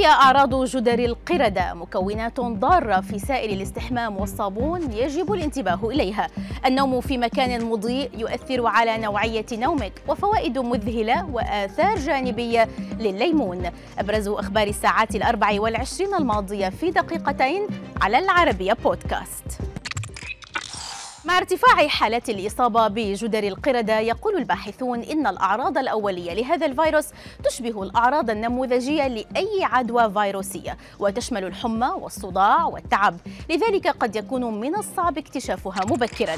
هي أعراض جدر القردة مكونات ضارة في سائل الاستحمام والصابون يجب الانتباه إليها. النوم في مكان مضيء يؤثر على نوعية نومك وفوائد مذهلة وآثار جانبية لليمون أبرز أخبار الساعات الأربع والعشرين الماضية في دقيقتين على العربية بودكاست. مع ارتفاع حالات الإصابة بجدر القردة يقول الباحثون إن الأعراض الأولية لهذا الفيروس تشبه الأعراض النموذجية لأي عدوى فيروسية وتشمل الحمى والصداع والتعب. لذلك قد يكون من الصعب اكتشافها مبكرا.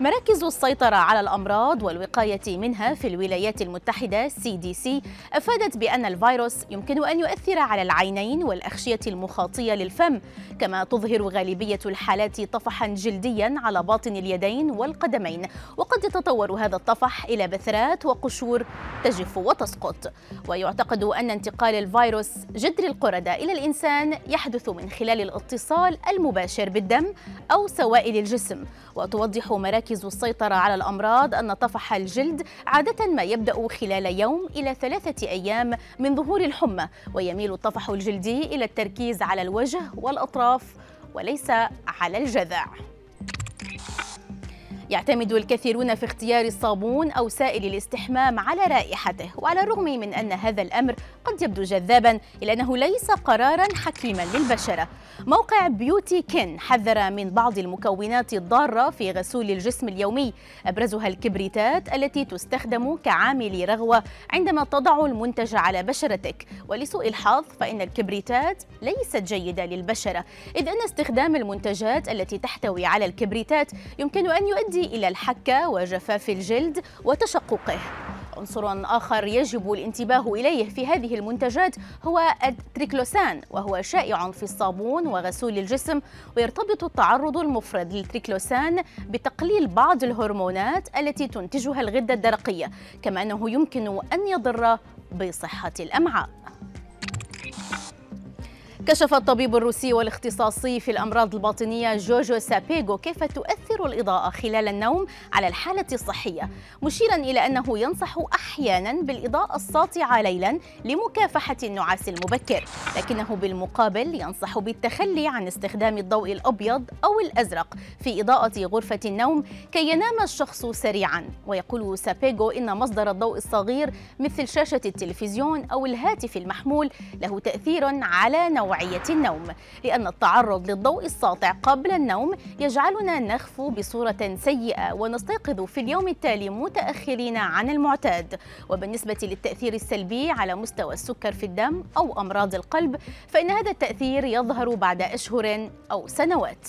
مراكز السيطرة على الأمراض والوقاية منها في الولايات المتحدة CDC أفادت بأن الفيروس يمكن أن يؤثر على العينين والأغشية المخاطية للفم كما تظهر غالبية الحالات طفحا جلديا على باطن اليدين والقدمين. وقد يتطور هذا الطفح إلى بثرات وقشور تجف وتسقط. ويعتقد أن انتقال الفيروس جدر القردة إلى الإنسان يحدث من خلال الاتصال المباشر بالدم أو سوائل الجسم. وتوضح مراكز السيطرة على الأمراض أن طفح الجلد عادة ما يبدأ خلال يوم إلى ثلاثة أيام من ظهور الحمى. ويميل الطفح الجلدي إلى التركيز على الوجه والأطراف وليس على الجذع. يعتمد الكثيرون في اختيار الصابون أو سائل الاستحمام على رائحته وعلى الرغم من أن هذا الأمر قد يبدو جذابا إلا أنه ليس قرارا حكيما للبشرة. موقع بيوتي كين حذر من بعض المكونات الضارة في غسول الجسم اليومي. أبرزها الكبريتات التي تستخدم كعامل رغوة عندما تضع المنتج على بشرتك. ولسوء الحظ فإن الكبريتات ليست جيدة للبشرة. إذ أن استخدام المنتجات التي تحتوي على الكبريتات يمكن أن يؤدي إلى الحكة وجفاف الجلد وتشققه. عنصر آخر يجب الانتباه إليه في هذه المنتجات هو التريكلوسان وهو شائع في الصابون وغسول الجسم ويرتبط التعرض المفرط للتريكلوسان بتقليل بعض الهرمونات التي تنتجها الغدة الدرقية كما أنه يمكن أن يضر بصحة الأمعاء. كشف الطبيب الروسي والاختصاصي في الأمراض الباطنية جوجو سابيغو كيف تؤثر الإضاءة خلال النوم على الحالة الصحية مشيرا إلى أنه ينصح أحيانا بالإضاءة الساطعة ليلا لمكافحة النعاس المبكر لكنه بالمقابل ينصح بالتخلي عن استخدام الضوء الأبيض أو الأزرق في إضاءة غرفة النوم كي ينام الشخص سريعا. ويقول سابيغو إن مصدر الضوء الصغير مثل شاشة التلفزيون أو الهاتف المحمول له تأثير على نوع نوعية النوم لأن التعرض للضوء الساطع قبل النوم يجعلنا نخفو بصورة سيئة ونستيقظ في اليوم التالي متأخرين عن المعتاد. وبالنسبة للتأثير السلبي على مستوى السكر في الدم أو أمراض القلب فإن هذا التأثير يظهر بعد أشهر أو سنوات.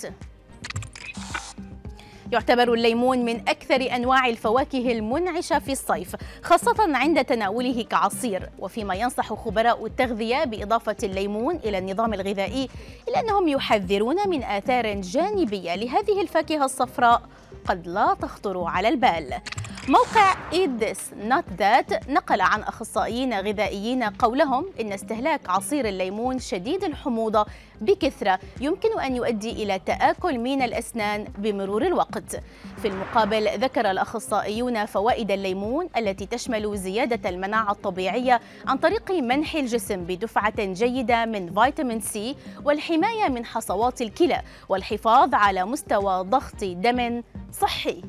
يعتبر الليمون من أكثر أنواع الفواكه المنعشة في الصيف خاصة عند تناوله كعصير. وفيما ينصح خبراء التغذية بإضافة الليمون إلى النظام الغذائي إلا أنهم يحذرون من آثار جانبية لهذه الفاكهة الصفراء قد لا تخطر على البال. موقع Eat This Not That نقل عن أخصائيين غذائيين قولهم إن استهلاك عصير الليمون شديد الحموضة بكثرة يمكن أن يؤدي إلى تآكل من الأسنان بمرور الوقت. في المقابل ذكر الأخصائيون فوائد الليمون التي تشمل زيادة المناعة الطبيعية عن طريق منح الجسم بدفعة جيدة من فيتامين سي والحماية من حصوات الكلى والحفاظ على مستوى ضغط دم صحي.